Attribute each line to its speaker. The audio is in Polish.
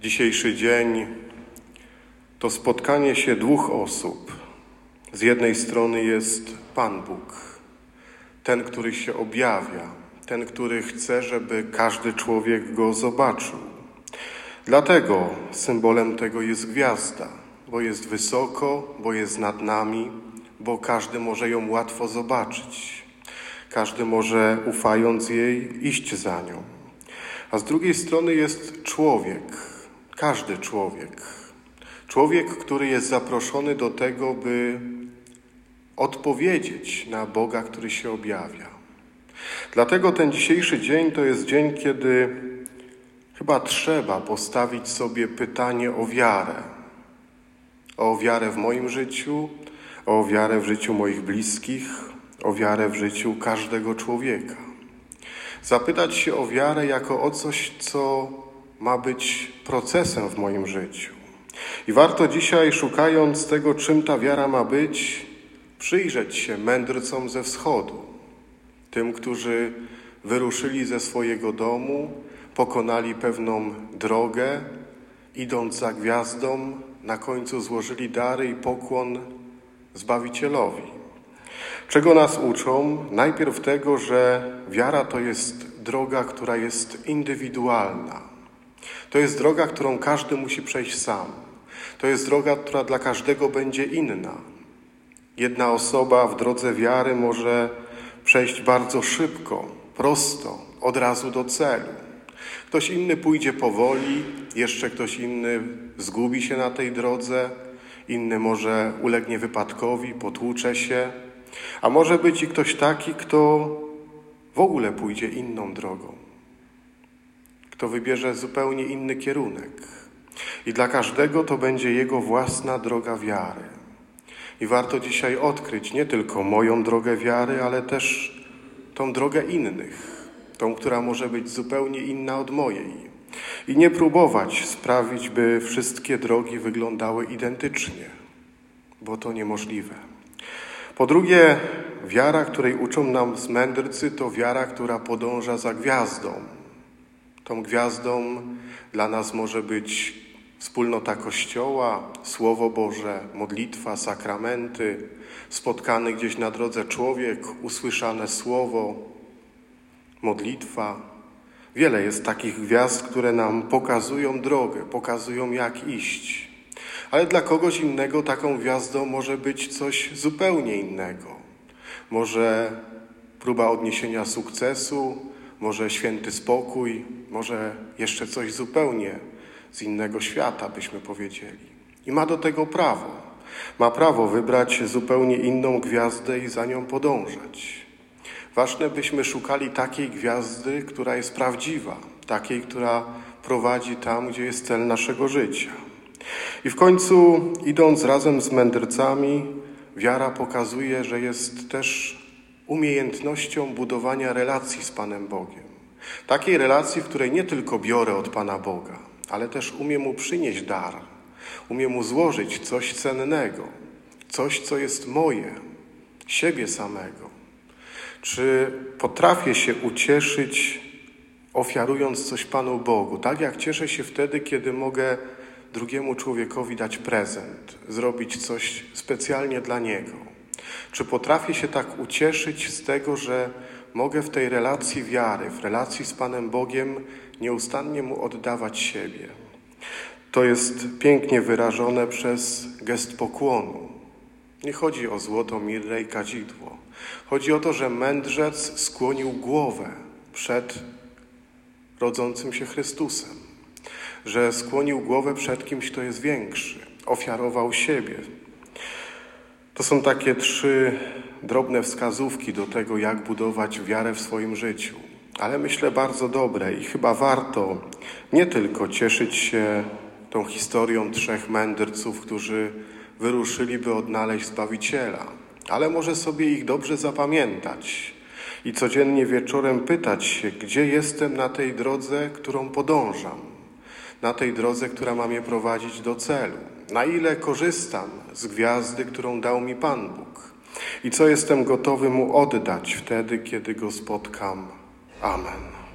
Speaker 1: Dzisiejszy dzień to spotkanie się dwóch osób. Z jednej strony jest Pan Bóg, ten, który się objawia, ten, który chce, żeby każdy człowiek go zobaczył. Dlatego symbolem tego jest gwiazda, bo jest wysoko, bo jest nad nami, bo każdy może ją łatwo zobaczyć. Każdy może, ufając jej, iść za nią. A z drugiej strony jest człowiek, każdy człowiek. Człowiek, który jest zaproszony do tego, by odpowiedzieć na Boga, który się objawia. Dlatego ten dzisiejszy dzień to jest dzień, kiedy chyba trzeba postawić sobie pytanie o wiarę. O wiarę w moim życiu, o wiarę w życiu moich bliskich, o wiarę w życiu każdego człowieka. Zapytać się o wiarę jako o coś, co ma być procesem w moim życiu. I warto dzisiaj, szukając tego, czym ta wiara ma być, przyjrzeć się mędrcom ze wschodu, tym, którzy wyruszyli ze swojego domu, pokonali pewną drogę, idąc za gwiazdą, na końcu złożyli dary i pokłon Zbawicielowi. Czego nas uczą? Najpierw tego, że wiara to jest droga, która jest indywidualna. To jest droga, którą każdy musi przejść sam. To jest droga, która dla każdego będzie inna. Jedna osoba w drodze wiary może przejść bardzo szybko, prosto, od razu do celu. Ktoś inny pójdzie powoli, jeszcze ktoś inny zgubi się na tej drodze, inny może ulegnie wypadkowi, potłucze się, a może być i ktoś taki, kto w ogóle pójdzie inną drogą, kto wybierze zupełnie inny kierunek. I dla każdego to będzie jego własna droga wiary. I warto dzisiaj odkryć nie tylko moją drogę wiary, ale też tą drogę innych, tą, która może być zupełnie inna od mojej. I nie próbować sprawić, by wszystkie drogi wyglądały identycznie, bo to niemożliwe. Po drugie, wiara, której uczą nam mędrcy, to wiara, która podąża za gwiazdą. Tą gwiazdą dla nas może być wspólnota Kościoła, Słowo Boże, modlitwa, sakramenty, spotkany gdzieś na drodze człowiek, usłyszane słowo, modlitwa. Wiele jest takich gwiazd, które nam pokazują drogę, pokazują jak iść. Ale dla kogoś innego taką gwiazdą może być coś zupełnie innego. Może próba odniesienia sukcesu, może święty spokój, może jeszcze coś zupełnie z innego świata, byśmy powiedzieli. I ma do tego prawo. Ma prawo wybrać zupełnie inną gwiazdę i za nią podążać. Ważne, byśmy szukali takiej gwiazdy, która jest prawdziwa, takiej, która prowadzi tam, gdzie jest cel naszego życia. I w końcu, idąc razem z mędrcami, wiara pokazuje, że jest też umiejętnością budowania relacji z Panem Bogiem. Takiej relacji, w której nie tylko biorę od Pana Boga, ale też umiem Mu przynieść dar, umiem Mu złożyć coś cennego, coś, co jest moje, siebie samego. Czy potrafię się ucieszyć, ofiarując coś Panu Bogu, tak jak cieszę się wtedy, kiedy mogę drugiemu człowiekowi dać prezent, zrobić coś specjalnie dla niego? Czy potrafię się tak ucieszyć z tego, że mogę w tej relacji wiary, w relacji z Panem Bogiem nieustannie Mu oddawać siebie? To jest pięknie wyrażone przez gest pokłonu. Nie chodzi o złoto, mirrę i kadzidło. Chodzi o to, że mędrzec skłonił głowę przed rodzącym się Chrystusem, że skłonił głowę przed kimś, kto jest większy, ofiarował siebie. To są takie trzy drobne wskazówki do tego, jak budować wiarę w swoim życiu, ale myślę bardzo dobre i chyba warto nie tylko cieszyć się tą historią trzech mędrców, którzy wyruszyli, by odnaleźć Zbawiciela, ale może sobie ich dobrze zapamiętać i codziennie wieczorem pytać się, gdzie jestem na tej drodze, którą podążam, na tej drodze, która ma mnie prowadzić do celu, na ile korzystam z gwiazdy, którą dał mi Pan Bóg i co jestem gotowy Mu oddać wtedy, kiedy Go spotkam. Amen.